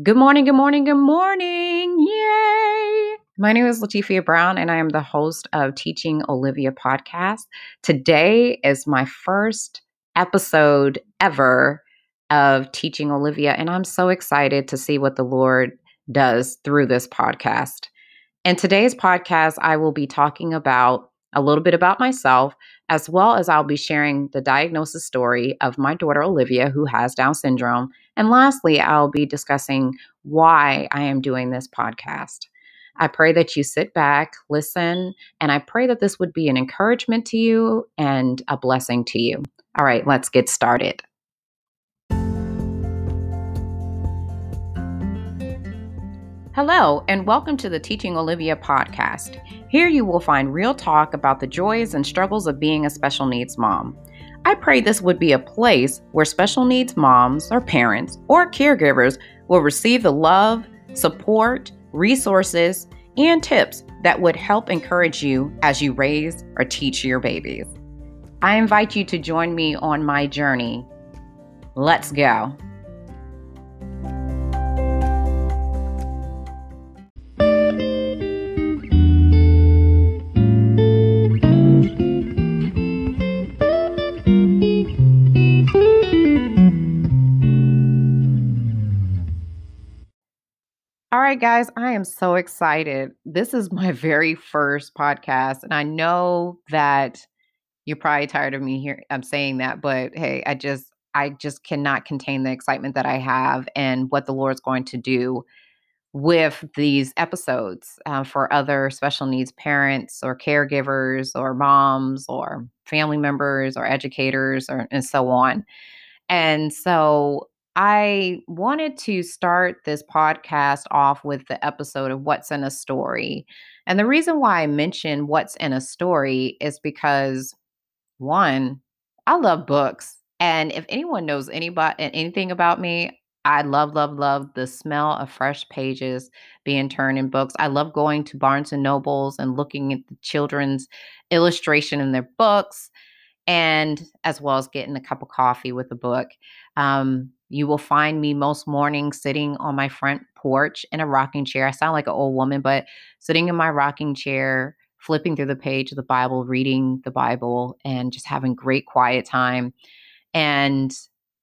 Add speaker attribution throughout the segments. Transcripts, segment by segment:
Speaker 1: Good morning, good morning, good morning. Yay! My name is Latifia Brown, and I am the host of Teaching Olivia podcast. Today is my first episode ever of Teaching Olivia, and I'm so excited to see what the Lord does through this podcast. In today's podcast, I will be talking about a little bit about myself, as well as I'll be sharing the diagnosis story of my daughter Olivia, who has Down syndrome. And lastly, I'll be discussing why I am doing this podcast. I pray that you sit back, listen, and I pray that this would be an encouragement to you and a blessing to you. All right, let's get started. Hello, and welcome to the Teaching Olivia podcast. Here you will find real talk about the joys and struggles of being a special needs mom. I pray this would be a place where special needs moms or parents or caregivers will receive the love, support, resources, and tips that would help encourage you as you raise or teach your babies. I invite you to join me on my journey. Let's go. Right, guys, I am so excited. This is my very first podcast, and I know that you're probably tired of me here. I'm saying that, but hey, I just I just cannot contain the excitement that I have and what the Lord's going to do with these episodes uh, for other special needs parents or caregivers or moms or family members or educators or and so on. And so I wanted to start this podcast off with the episode of What's in a Story. And the reason why I mention What's in a Story is because, one, I love books. And if anyone knows anybody anything about me, I love, love, love the smell of fresh pages being turned in books. I love going to Barnes and Nobles and looking at the children's illustration in their books, and as well as getting a cup of coffee with a book. Um, you will find me most mornings sitting on my front porch in a rocking chair. I sound like an old woman, but sitting in my rocking chair, flipping through the page of the Bible, reading the Bible, and just having great quiet time. And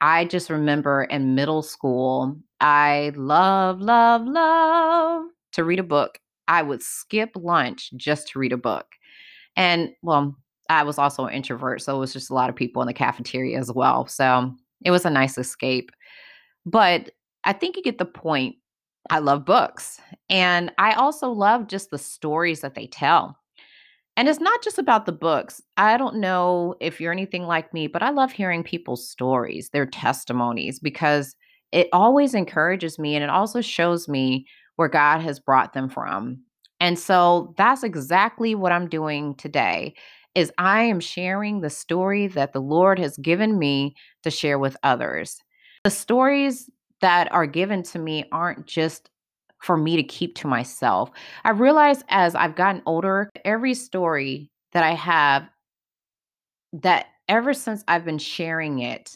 Speaker 1: I just remember in middle school, I love, love, love to read a book. I would skip lunch just to read a book. And well, I was also an introvert, so it was just a lot of people in the cafeteria as well. So it was a nice escape. But I think you get the point. I love books. And I also love just the stories that they tell. And it's not just about the books. I don't know if you're anything like me, but I love hearing people's stories, their testimonies, because it always encourages me and it also shows me where God has brought them from. And so that's exactly what I'm doing today is I am sharing the story that the Lord has given me to share with others. The stories that are given to me aren't just for me to keep to myself. I realize as I've gotten older, every story that I have that ever since I've been sharing it,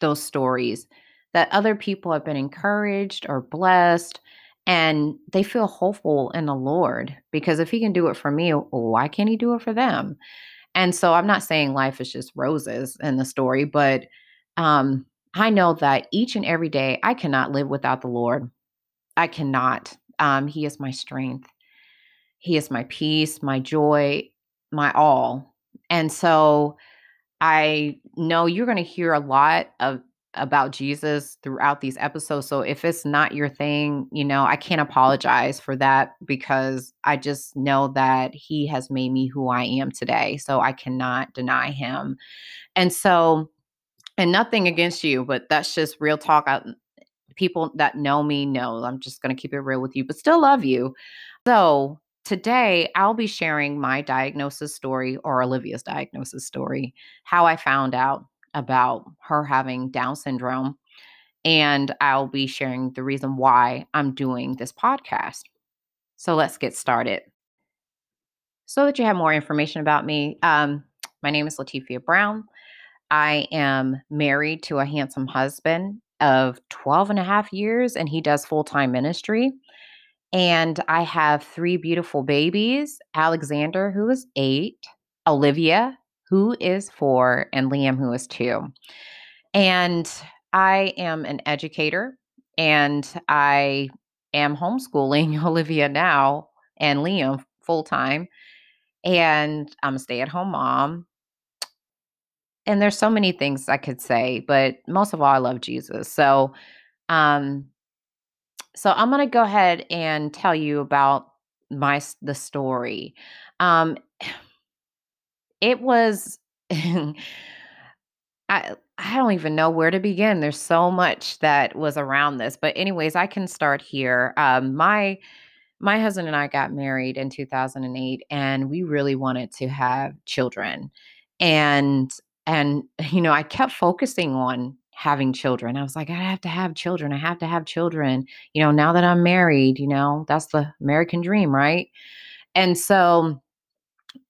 Speaker 1: those stories, that other people have been encouraged or blessed and they feel hopeful in the Lord because if he can do it for me, why can't he do it for them? And so I'm not saying life is just roses in the story, but um, I know that each and every day I cannot live without the Lord. I cannot. Um, he is my strength. He is my peace, my joy, my all. And so I know you're going to hear a lot of about Jesus throughout these episodes. So if it's not your thing, you know, I can't mm-hmm. apologize for that because I just know that he has made me who I am today. So I cannot deny him. And so and nothing against you, but that's just real talk. I, people that know me know I'm just going to keep it real with you, but still love you. So today I'll be sharing my diagnosis story or Olivia's diagnosis story, how I found out about her having Down syndrome. And I'll be sharing the reason why I'm doing this podcast. So let's get started. So that you have more information about me, um, my name is Latifia Brown. I am married to a handsome husband. of 12 and a half years, and he does full time ministry. And I have three beautiful babies Alexander, who is eight, Olivia, who is four, and Liam, who is two. And I am an educator and I am homeschooling Olivia now and Liam full time. And I'm a stay at home mom. And there's so many things I could say, but most of all, I love Jesus. So, um, so I'm going to go ahead and tell you about my the story. Um, it was I I don't even know where to begin. There's so much that was around this, but anyways, I can start here. Um, my my husband and I got married in 2008, and we really wanted to have children, and and you know I kept focusing on having children. I was like, I have to have children. I have to have children. You know, now that I'm married, you know, that's the American dream, right? And so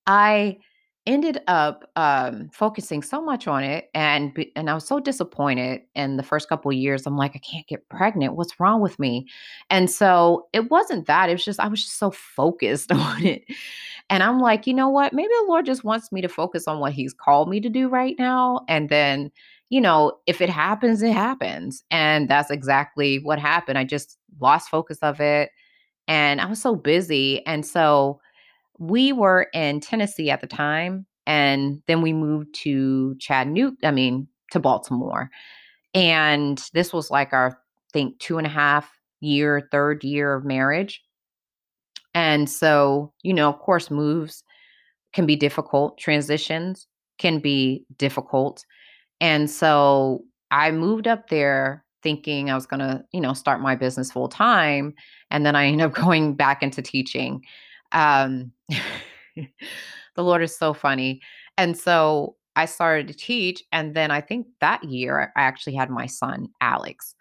Speaker 1: I ended up um, focusing so much on it and and I was so disappointed in the first couple years I'm like I can't get pregnant. What's wrong with me? And so it wasn't that it was just I was just so focused on it. And I'm like you know what? Maybe the Lord just wants me to focus on what he's called me to do right now and then you know if it happens it happens. And that's exactly what happened. I just lost focus of it and I was so busy. And so we were in Tennessee at the time, and then we moved to Chattanooga, I mean, to Baltimore. And this was like our, I think, two and a half year, third year of marriage. And so, you know, of course, moves can be difficult, transitions can be difficult. And so I moved up there thinking I was going to, you know, start my business full time. And then I ended up going back into teaching. Um, the Lord is so funny. And so I started to teach. And then I think that year I actually had my son, Alex.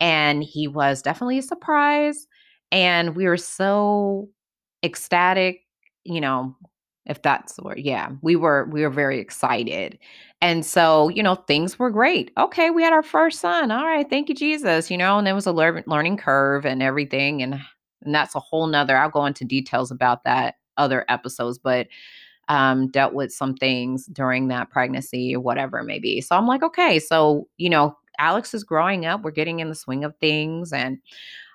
Speaker 1: And he was definitely a surprise. And we were so ecstatic, you know, if that's the word. Yeah, we were we were very excited. And so, you know, things were great. Okay, we had our first son. All right, thank you, Jesus. You know, and there was a learning curve and everything. And and that's a whole nother, I'll go into details about that other episodes, but um, dealt with some things during that pregnancy or whatever it may be. So I'm like, okay, so you know, Alex is growing up. We're getting in the swing of things, and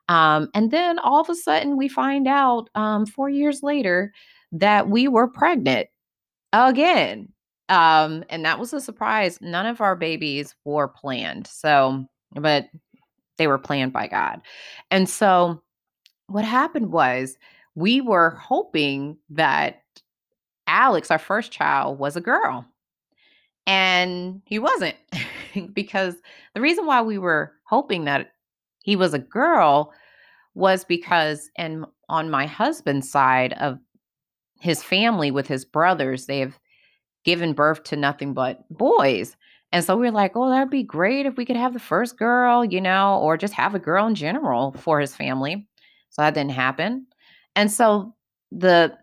Speaker 1: um, and then all of a sudden we find out um, four years later that we were pregnant again. Um, and that was a surprise. None of our babies were planned. So, but they were planned by God. And so what happened was we were hoping that Alex, our first child, was a girl. And he wasn't because the reason why we were hoping that he was a girl was because and on my husband's side of his family with his brothers, they have given birth to nothing but boys. And so we are like, oh, that'd be great if we could have the first girl, you know, or just have a girl in general for his family. So that didn't happen. And so the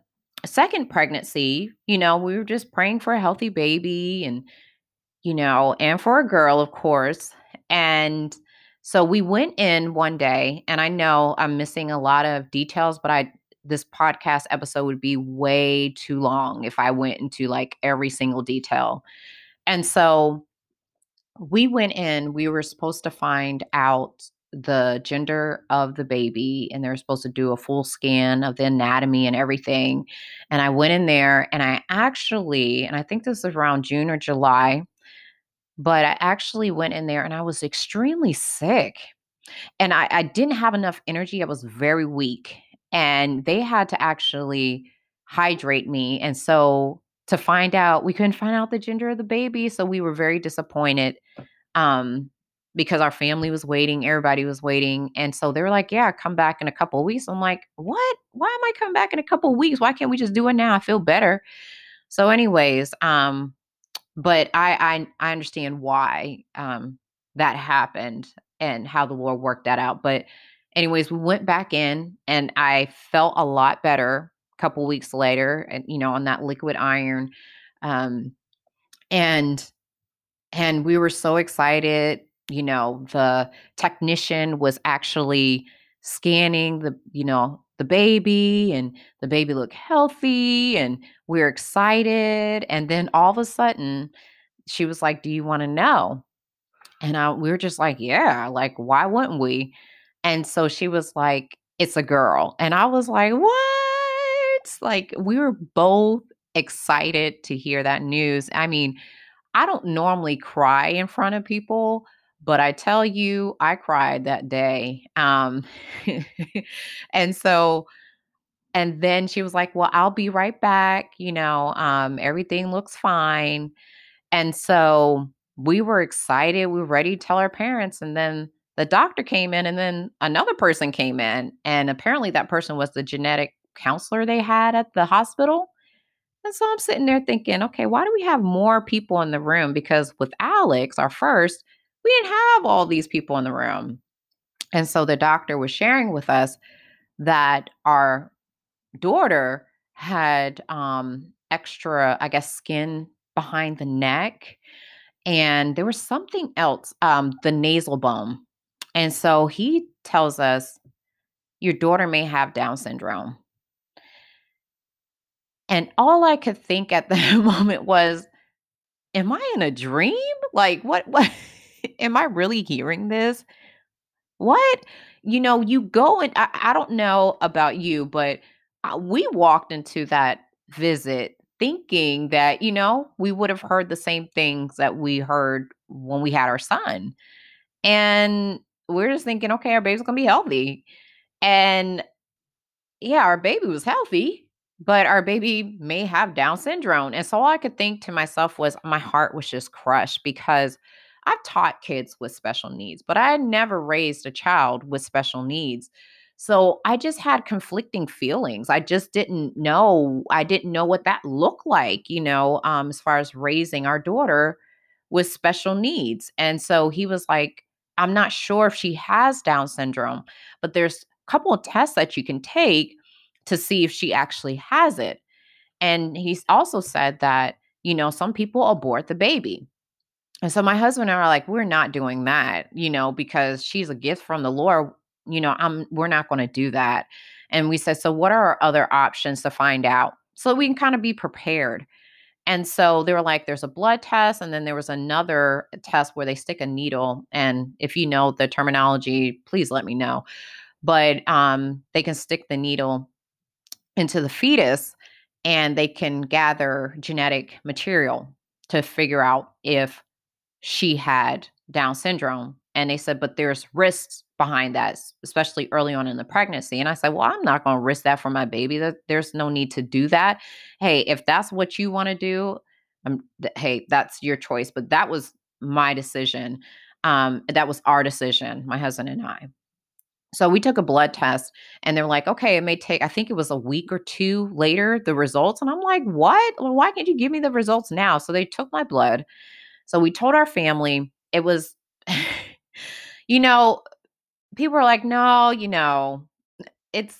Speaker 1: second pregnancy, you know, we were just praying for a healthy baby and, you know, and for a girl, of course. And so we went in one day, and I know I'm missing a lot of details, but I, this podcast episode would be way too long if I went into like every single detail. And so we went in, we were supposed to find out the gender of the baby and they're supposed to do a full scan of the anatomy and everything. And I went in there and I actually, and I think this was around June or July, but I actually went in there and I was extremely sick. And I, I didn't have enough energy. I was very weak. And they had to actually hydrate me. And so to find out, we couldn't find out the gender of the baby. So we were very disappointed. Um, because our family was waiting, everybody was waiting. And so they were like, Yeah, come back in a couple weeks. I'm like, What? Why am I coming back in a couple weeks? Why can't we just do it now? I feel better. So, anyways, um, but I I I understand why um that happened and how the Lord worked that out. But anyways, we went back in and I felt a lot better a couple weeks later and you know on that liquid iron. Um and and we were so excited you know, the technician was actually scanning the, you know, the baby and the baby looked healthy and we are excited. And then all of a sudden, she was like, Do you want to know? And I, we were just like, Yeah, like, why wouldn't we? And so she was like, It's a girl. And I was like, What? Like, we were both excited to hear that news. I mean, I don't normally cry in front of people, but I tell you, I cried that day. Um, and so, and then she was like, Well, I'll be right back. You know, um, everything looks fine. And so we were excited. We were ready to tell our parents. And then the doctor came in, and then another person came in. And apparently, that person was the genetic counselor they had at the hospital. And so I'm sitting there thinking, okay, why do we have more people in the room? Because with Alex, our first, we didn't have all these people in the room. And so the doctor was sharing with us that our daughter had um, extra, I guess, skin behind the neck. And there was something else, um, the nasal bone. And so he tells us, your daughter may have Down syndrome. And all I could think at that moment was, am I in a dream? Like, what, what, am I really hearing this? What? You know, you go and I, I don't know about you, but uh, we walked into that visit thinking that, you know, we would have heard the same things that we heard when we had our son. And we're just thinking, okay, our baby's going to be healthy. And yeah, our baby was healthy, but our baby may have Down syndrome. And so all I could think to myself was my heart was just crushed because I've taught kids with special needs, but I had never raised a child with special needs. So I just had conflicting feelings. I just didn't know. I didn't know what that looked like, you know, um, as far as raising our daughter with special needs. And so he was like, I'm not sure if she has Down syndrome, but there's a couple of tests that you can take to see if she actually has it. And he's also said that, you know, some people abort the baby. And so my husband and I are like, we're not doing that, you know, because she's a gift from the Lord. You know, I'm we're not going to do that. And we said, so what are our other options to find out? So we can kind of be prepared. And so they were like, there's a blood test, and then there was another test where they stick a needle. And if you know the terminology, please let me know. But um, they can stick the needle into the fetus and they can gather genetic material to figure out if she had Down syndrome. And they said, but there's risks behind that, especially early on in the pregnancy. And I said, well, I'm not going to risk that for my baby. There's no need to do that. Hey, if that's what you want to do, um, hey, that's your choice. But that was my decision. Um, that was our decision, my husband and I. So we took a blood test and they're like, okay, it may take, I think it was a week or two later, the results. And I'm like, what? Well, why can't you give me the results now? So they took my blood. So we told our family it was, you know, people are like, no, you know, it's,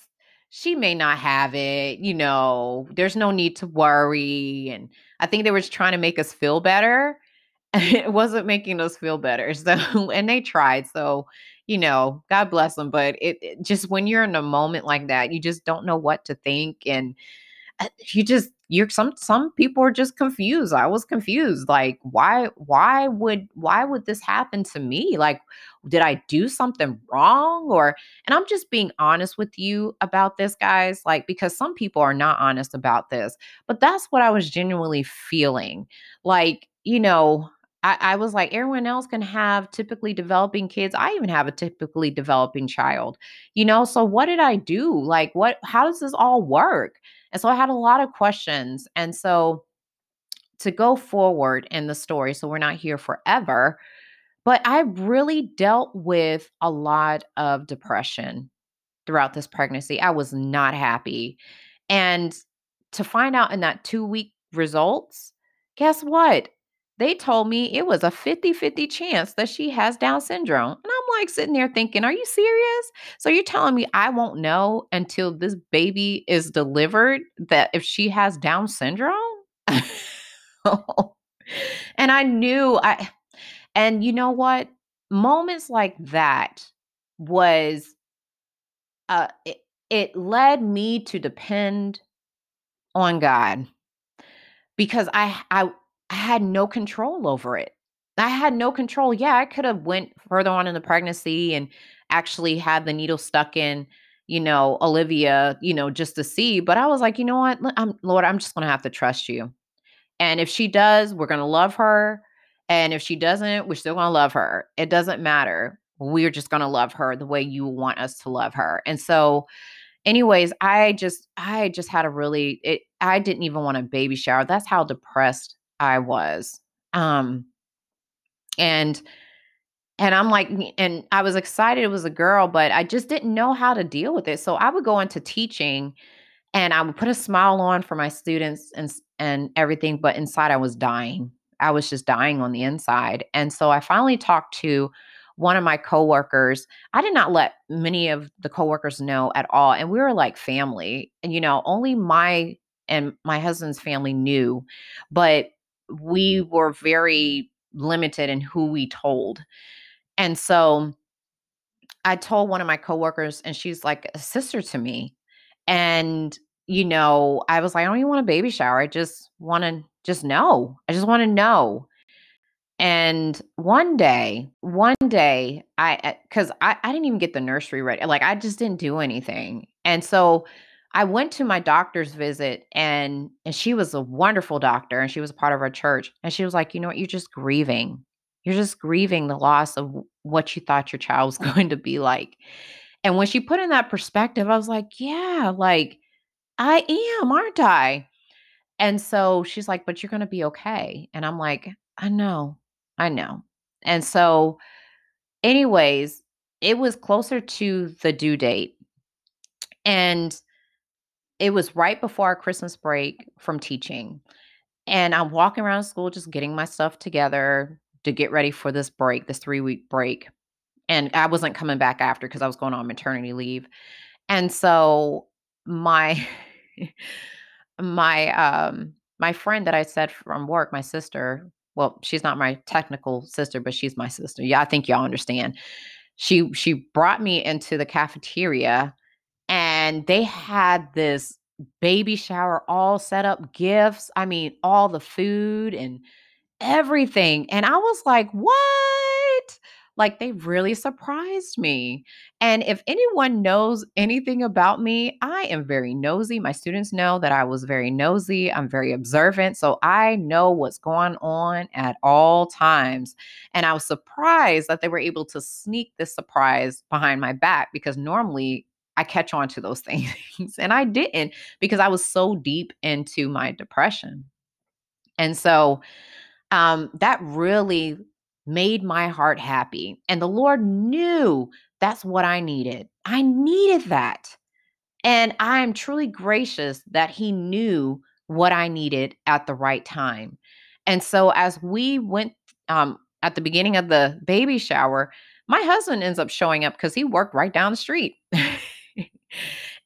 Speaker 1: she may not have it, you know, there's no need to worry. And I think they were just trying to make us feel better. it wasn't making us feel better. So, and they tried. So, you know, God bless them. But it, it just when you're in a moment like that, you just don't know what to think. And uh, you just you're some some people are just confused i was confused like why why would why would this happen to me like did i do something wrong or and i'm just being honest with you about this guys like because some people are not honest about this but that's what i was genuinely feeling like you know I, I was like, everyone else can have typically developing kids. I even have a typically developing child, you know? So, what did I do? Like, what, how does this all work? And so I had a lot of questions. And so to go forward in the story, so we're not here forever, but I really dealt with a lot of depression throughout this pregnancy. I was not happy. And to find out in that two week results, guess what? They told me it was a 50 50 chance that she has Down syndrome. And I'm like sitting there thinking, are you serious? So you're telling me I won't know until this baby is delivered that if she has Down syndrome? and I knew I, and you know what? moments like that was uh it, it led me to depend on God because I I I had no control over it. I had no control. Yeah, I could have went further on in the pregnancy and actually had the needle stuck in, you know, Olivia, you know, just to see, but I was like, "You know what? I'm Lord, I'm just going to have to trust you." And if she does, we're going to love her. And if she doesn't, we're still going to love her. It doesn't matter. We're just going to love her the way you want us to love her. And so anyways, I just I just had a really it I didn't even want a baby shower. That's how depressed I was. Um and and I'm like and I was excited it was a girl, but I just didn't know how to deal with it. So I would go into teaching and I would put a smile on for my students and and everything, but inside I was dying. I was just dying on the inside. And so I finally talked to one of my coworkers. I did not let many of the coworkers know at all. And we were like family. And, you know, only my and my husband's family knew, but we were very limited in who we told. And so I told one of my coworkers, and she's like a sister to me. And, you know, I was like, I don't even want a baby shower. I just want to just know. I just want to know. And one day, one day, I eh, because I, I didn't even get the nursery ready. Like I just didn't do anything. And so I went to my doctor's visit and and she was a wonderful doctor and she was a part of our church. And she was like, you know what, you're just grieving. You're just grieving the loss of what you thought your child was going to be like. And when she put in that perspective, I was like, yeah, like I am, aren't I? And so she's like, but you're going to be okay. And I'm like, I know. I know. And so, anyways, it was closer to the due date. And it was right before our Christmas break from teaching. And I'm walking around school just getting my stuff together to get ready for this break, this three week break. And I wasn't coming back after because I was going on maternity leave. And so my my um my friend that I said from work, my sister, well, she's not my technical sister, but she's my sister. Yeah, I think y'all understand. She she brought me into the cafeteria and they had this baby shower all set up, gifts. I mean, all the food and everything. And I was like, "What?" Like they really surprised me. And if anyone knows anything about me, I am very nosy. My students know that I was very nosy. I'm very observant. So I know what's going on at all times. And I was surprised that they were able to sneak this surprise behind my back because normally I catch on to those things. and I didn't because I was so deep into my depression. And so um, that really made my heart happy. And the Lord knew that's what I needed. I needed that. And I am truly gracious that He knew what I needed at the right time. And so as we went um, at the beginning of the baby shower, my husband ends up showing up because he worked right down the street.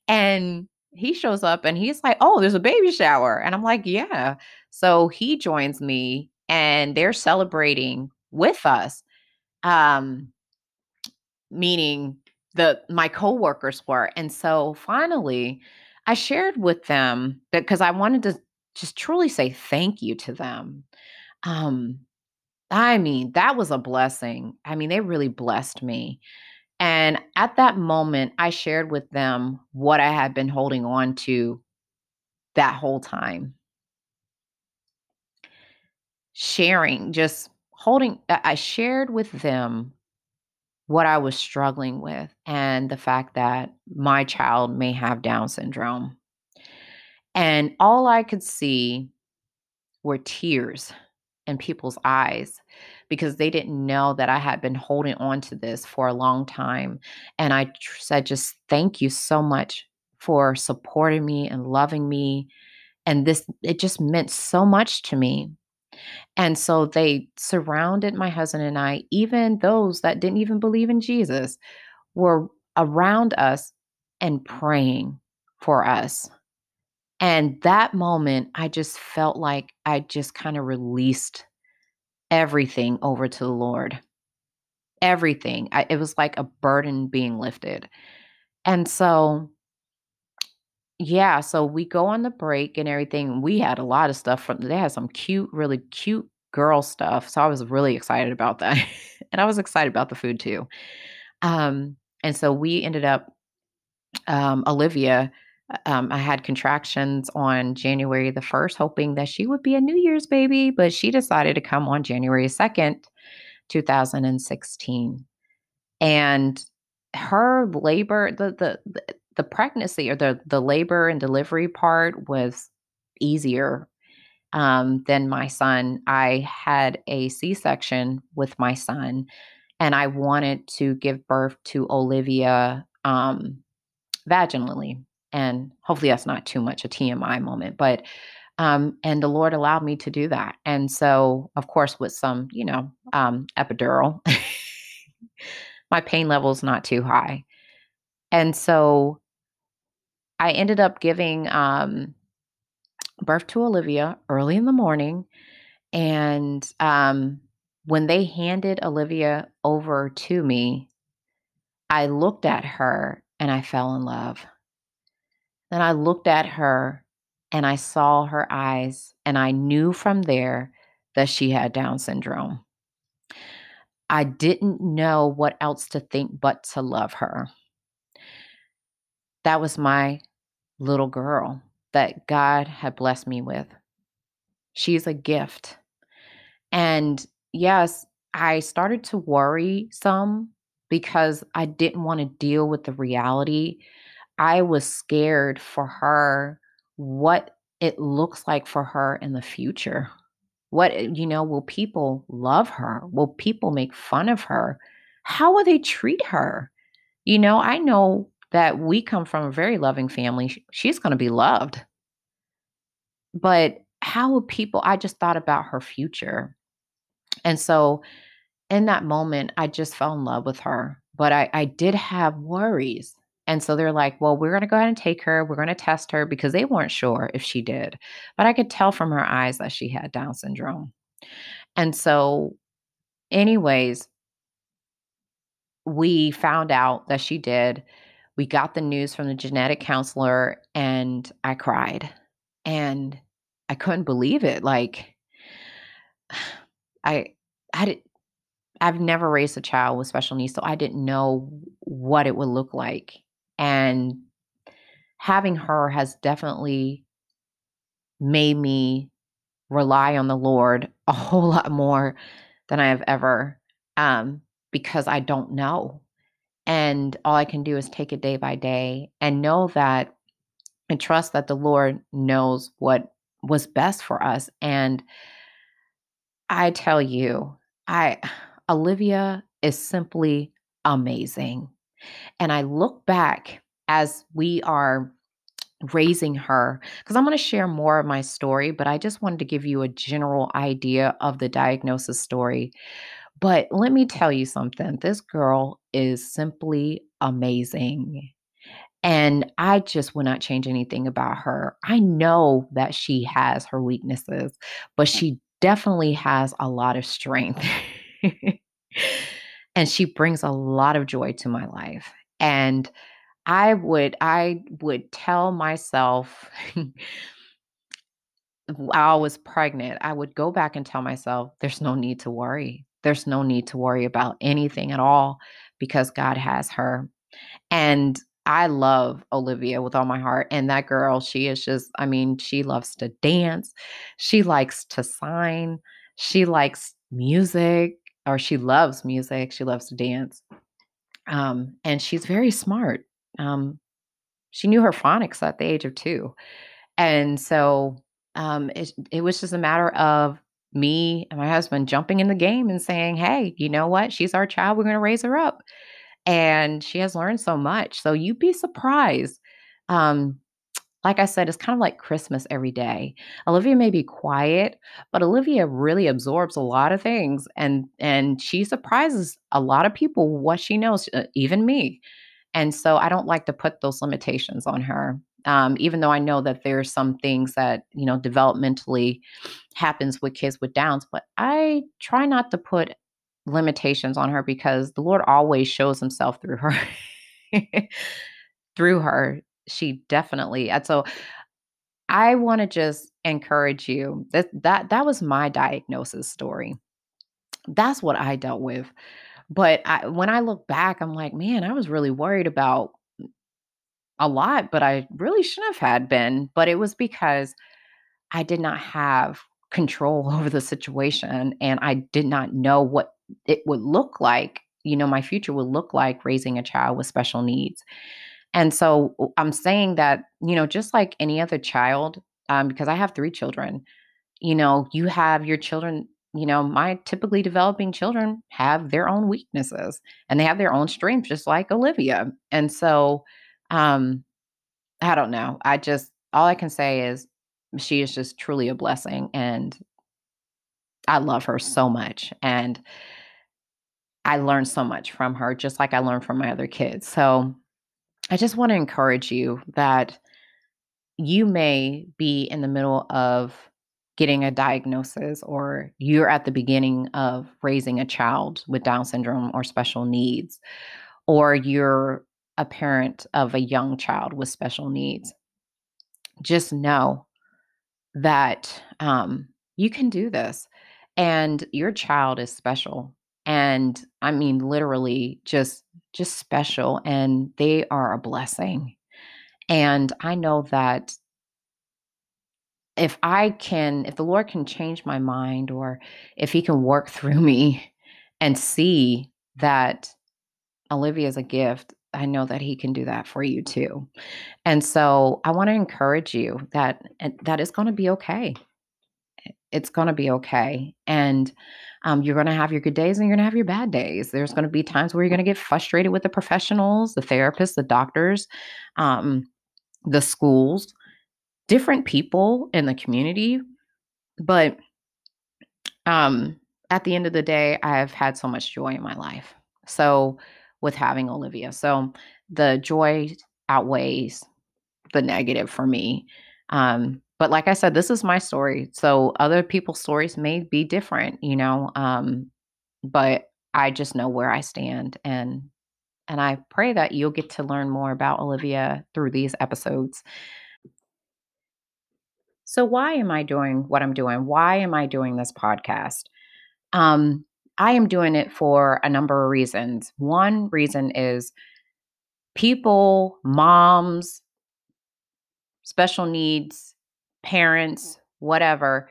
Speaker 1: and he shows up and he's like, Oh, there's a baby shower. And I'm like, Yeah. So he joins me and they're celebrating with us. Um, meaning the my coworkers were. And so finally, I shared with them that because I wanted to just truly say thank you to them. Um, I mean, that was a blessing. I mean, they really blessed me. And at that moment, I shared with them what I had been holding on to that whole time. Sharing, just holding, I shared with them what I was struggling with and the fact that my child may have Down syndrome. And all I could see were tears in people's eyes because they didn't know that I had been holding on to this for a long time. And I tr- said, just thank you so much for supporting me and loving me. And this, it just meant so much to me. And so they surrounded my husband and I, even those that didn't even believe in Jesus, were around us and praying for us. And that moment, I just felt like I just kind of released everything over to the Lord. everything. I, it was like a burden being lifted. And so, yeah, so we go on the break and everything. We had a lot of stuff from they had some cute, really cute girl stuff. So I was really excited about that. and I was excited about the food too. Um, and so we ended up um, Olivia, um, I had contractions on January the 1st, hoping that she would be a New Year's baby, but she decided to come on January 2nd, 2016. And her labor, the, the, the, pregnancy or the, the labor and delivery part was easier um, than my son. I had a C section with my son, and I wanted to give birth to Olivia um, vaginally. And hopefully that's not too much a TMI moment, but um, and the Lord allowed me to do that. And so, of course, with some, you know, um, epidural, my pain level is not too high. And so I ended up giving um, birth to Olivia early in the morning. And um, when they handed Olivia over to me, I looked at her and I fell in love. Then I looked at her and I saw her eyes, and I knew from there that she had Down syndrome. I didn't know what else to think but to love her. That was my little girl that God had blessed me with. She's a gift. And yes, I started to worry some because I didn't want to deal with the reality. I was scared for her, what it looks like for her in the future. What, eh, you know, will people love her? Will people make fun of her? How will they treat her? You know, I know that we come from a very loving family. She's going to be loved. But how will people, I just thought about her future. And so in that moment, I just fell in love with her. But I, I did have worries. And so they're like, well, we're going to go ahead and take her. We're going to test her because they weren't sure if she did. But I could tell from her eyes that she had Down syndrome. And so, anyways, we found out that she did. We got the news from the genetic counselor, and I cried. And I couldn't believe it. Like, I, I did, I've never raised a child with special needs, so I didn't know what it would look like. And having her has definitely made me rely on the Lord a whole lot more than I have ever um, because I don't know. And all I can do is take it day by day and know that and trust that the Lord knows what was best for us. And I tell you, I Olivia is simply amazing. And I look back as we are raising her because I'm going to share more of my story, but I just wanted to give you a general idea of the diagnosis story. But let me tell you something this girl is simply amazing. And I just would not change anything about her. I know that she has her weaknesses, but she definitely has a lot of strength. and she brings a lot of joy to my life. And I would I would tell myself while I was pregnant, I would go back and tell myself there's no need to worry. There's no need to worry about anything at all because God has her. And I love Olivia with all my heart. And that girl, she is just, I mean, she loves to dance. She likes to sign. She likes music, or she loves music. She loves to dance. Um, and she's very smart. Um, she knew her phonics at the age of two. And so um, it, it was just a matter of me and my husband jumping in the game and saying, hey, you know what? She's our child. We're going to raise her up and she has learned so much. So you'd be surprised. Um, like I said, it's kind of like Christmas every day. Olivia may be quiet, but Olivia really absorbs a lot of things, and and she surprises a lot of people what she knows, uh, even me. And so I don't like to put those limitations on her, um, even though I know that there's some things that you know developmentally happens with kids with Downs. But I try not to put limitations on her because the Lord always shows himself through her. through her, she definitely and so I want to just encourage you. That that that was my diagnosis story. That's what I dealt with. But I, when I look back, I'm like, man, I was really worried about a lot, but I really shouldn't have had been. But it was because I did not have control over the situation and I did not know what it would look like, you know, my future would look like raising a child with special needs. And so I'm saying that, you know, just like any other child, um, because I have three children, you know, you have your children, you know, my typically developing children have their own weaknesses and they have their own strengths, just like Olivia. And so, um, I don't know. I just, all I can say is she is just truly a blessing. And I love her so much. And I learned so much from her, just like I learned from my other kids. So I just want to encourage you that you may be in the middle of getting a diagnosis or you're at the beginning of raising a child with Down syndrome or special needs, or you're a parent of a young child with special needs. Just know that um, you can do this and your child is special and i mean literally just just special and they are a blessing. And i know that if i can if the lord can change my mind or if he can work through me and see that olivia is a gift i know that he can do that for you too. And so i want to encourage you that that is going to be okay it's going to be okay. And um, you're going to have your good days and you're going to have your bad days. There's going to be times where you're going to get frustrated with the professionals, the therapists, the doctors, um, the schools, different people in the community. But um, at the end of the day, I've had so much joy in my life. So, with having Olivia, so the joy outweighs the negative for me. Um, but like I said, this is my story. So other people's stories may be different, you know. Um, but I just know where I stand and and I pray that you'll get to learn more about Olivia through these episodes. So why am I doing what I'm doing? Why am I doing this podcast? Um, I am doing it for a number of reasons. One reason is people, moms, special needs parents, whatever,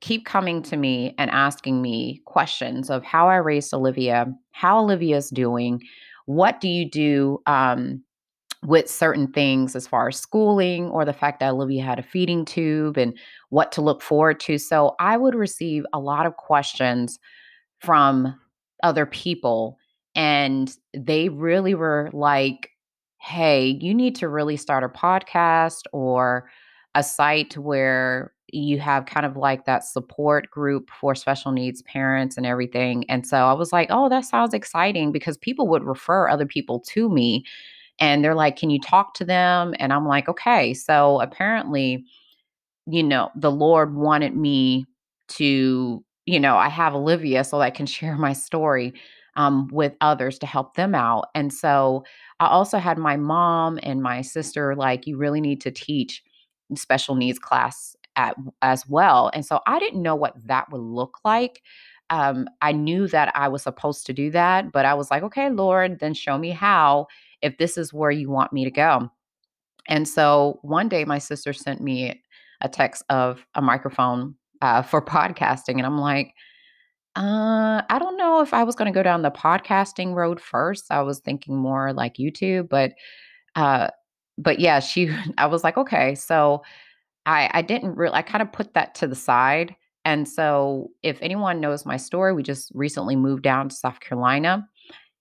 Speaker 1: keep coming to me and asking me questions of how I raised Olivia, how Olivia's doing, what do you do um, with certain things as far as schooling or the fact that Olivia had a feeding tube and what to look forward to. So I would receive a lot of questions from other people, and they really were like, hey, you need to really start a podcast or a site where you have kind of like that support group for special needs parents and everything. And so I was like, oh, that sounds exciting because people would refer other people to me and they're like, can you talk to them? And I'm like, okay. So apparently, you know, the Lord wanted me to, you know, I have Olivia so I can share my story um, with others to help them out. And so I also had my mom and my sister like, you really need to teach special needs class at, as well. And so I didn't know what that would look like. Um, I knew that I was supposed to do that, but I was like, okay, Lord, then show me how if this is where you want me to go. And so one day my sister sent me a text of a microphone uh, for podcasting. And I'm like, uh, I don't know if I was going to go down the podcasting road first. I was thinking more like YouTube, but uh, but yeah, she I was like, okay, so I I didn't really I kind of put that to the side. And so if anyone knows my story, we just recently moved down to South Carolina.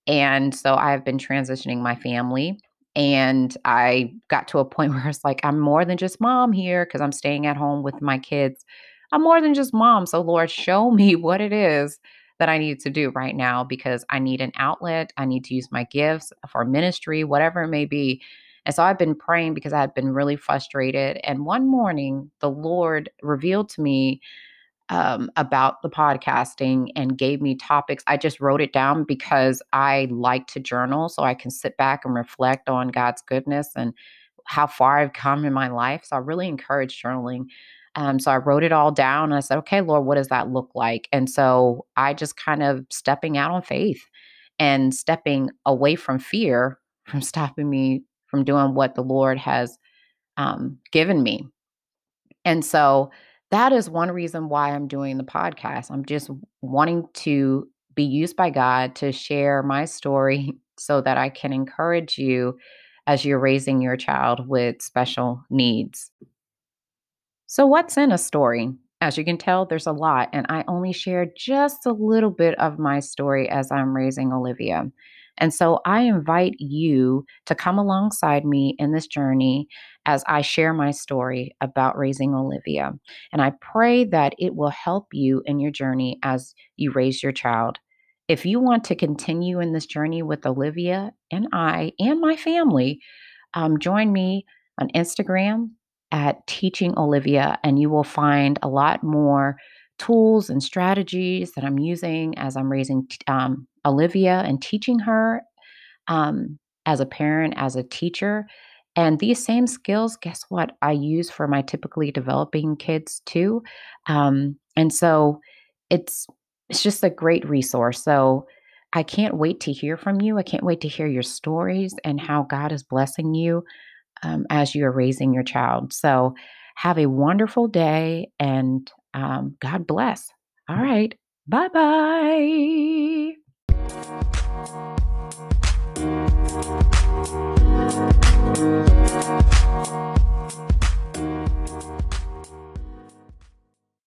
Speaker 1: And so I've been transitioning my family. And I got to a point where it's like, I'm more than just mom here because I'm staying at home with my kids. I'm more than just mom. So, Lord, show me what it is that I need to do right now because I need an outlet. I need to use my gifts for ministry, whatever it may be. And so I've been praying because I had been really frustrated. And one morning, the Lord revealed to me um, about the podcasting and gave me topics. I just wrote it down because I like to journal so I can sit back and reflect on God's goodness and how far I've come in my life. So I really encourage journaling. Um, so I wrote it all down and I said, okay, Lord, what does that look like? And so I just kind of stepping out on faith and stepping away from fear from stopping me from doing what the Lord has um, given me. And so that is one reason why I'm doing the podcast. I'm just wanting to be used by God to share my story so that I can encourage you as you're raising your child with special needs. So, what's in a story? As you can tell, there's a lot, and I only share just a little bit of my story as I'm raising Olivia. And so I invite you to come alongside me in this journey as I share my story about raising Olivia. And I pray that it will help you in your journey as you raise your child. If you want to continue in this journey with Olivia and I and my family, um, join me on Instagram at Teaching Olivia, and you will find a lot more tools and strategies that I'm using as I'm raising um, Olivia and teaching her um, as a parent, as a teacher. And these same skills, guess what? I use for my typically developing kids too. Um, and so it's it's just a great resource. So I can't wait to hear from you. I can't wait to hear your stories and how God is blessing you um, as you are raising your child. So have a wonderful day and um, God bless. All right. Bye bye.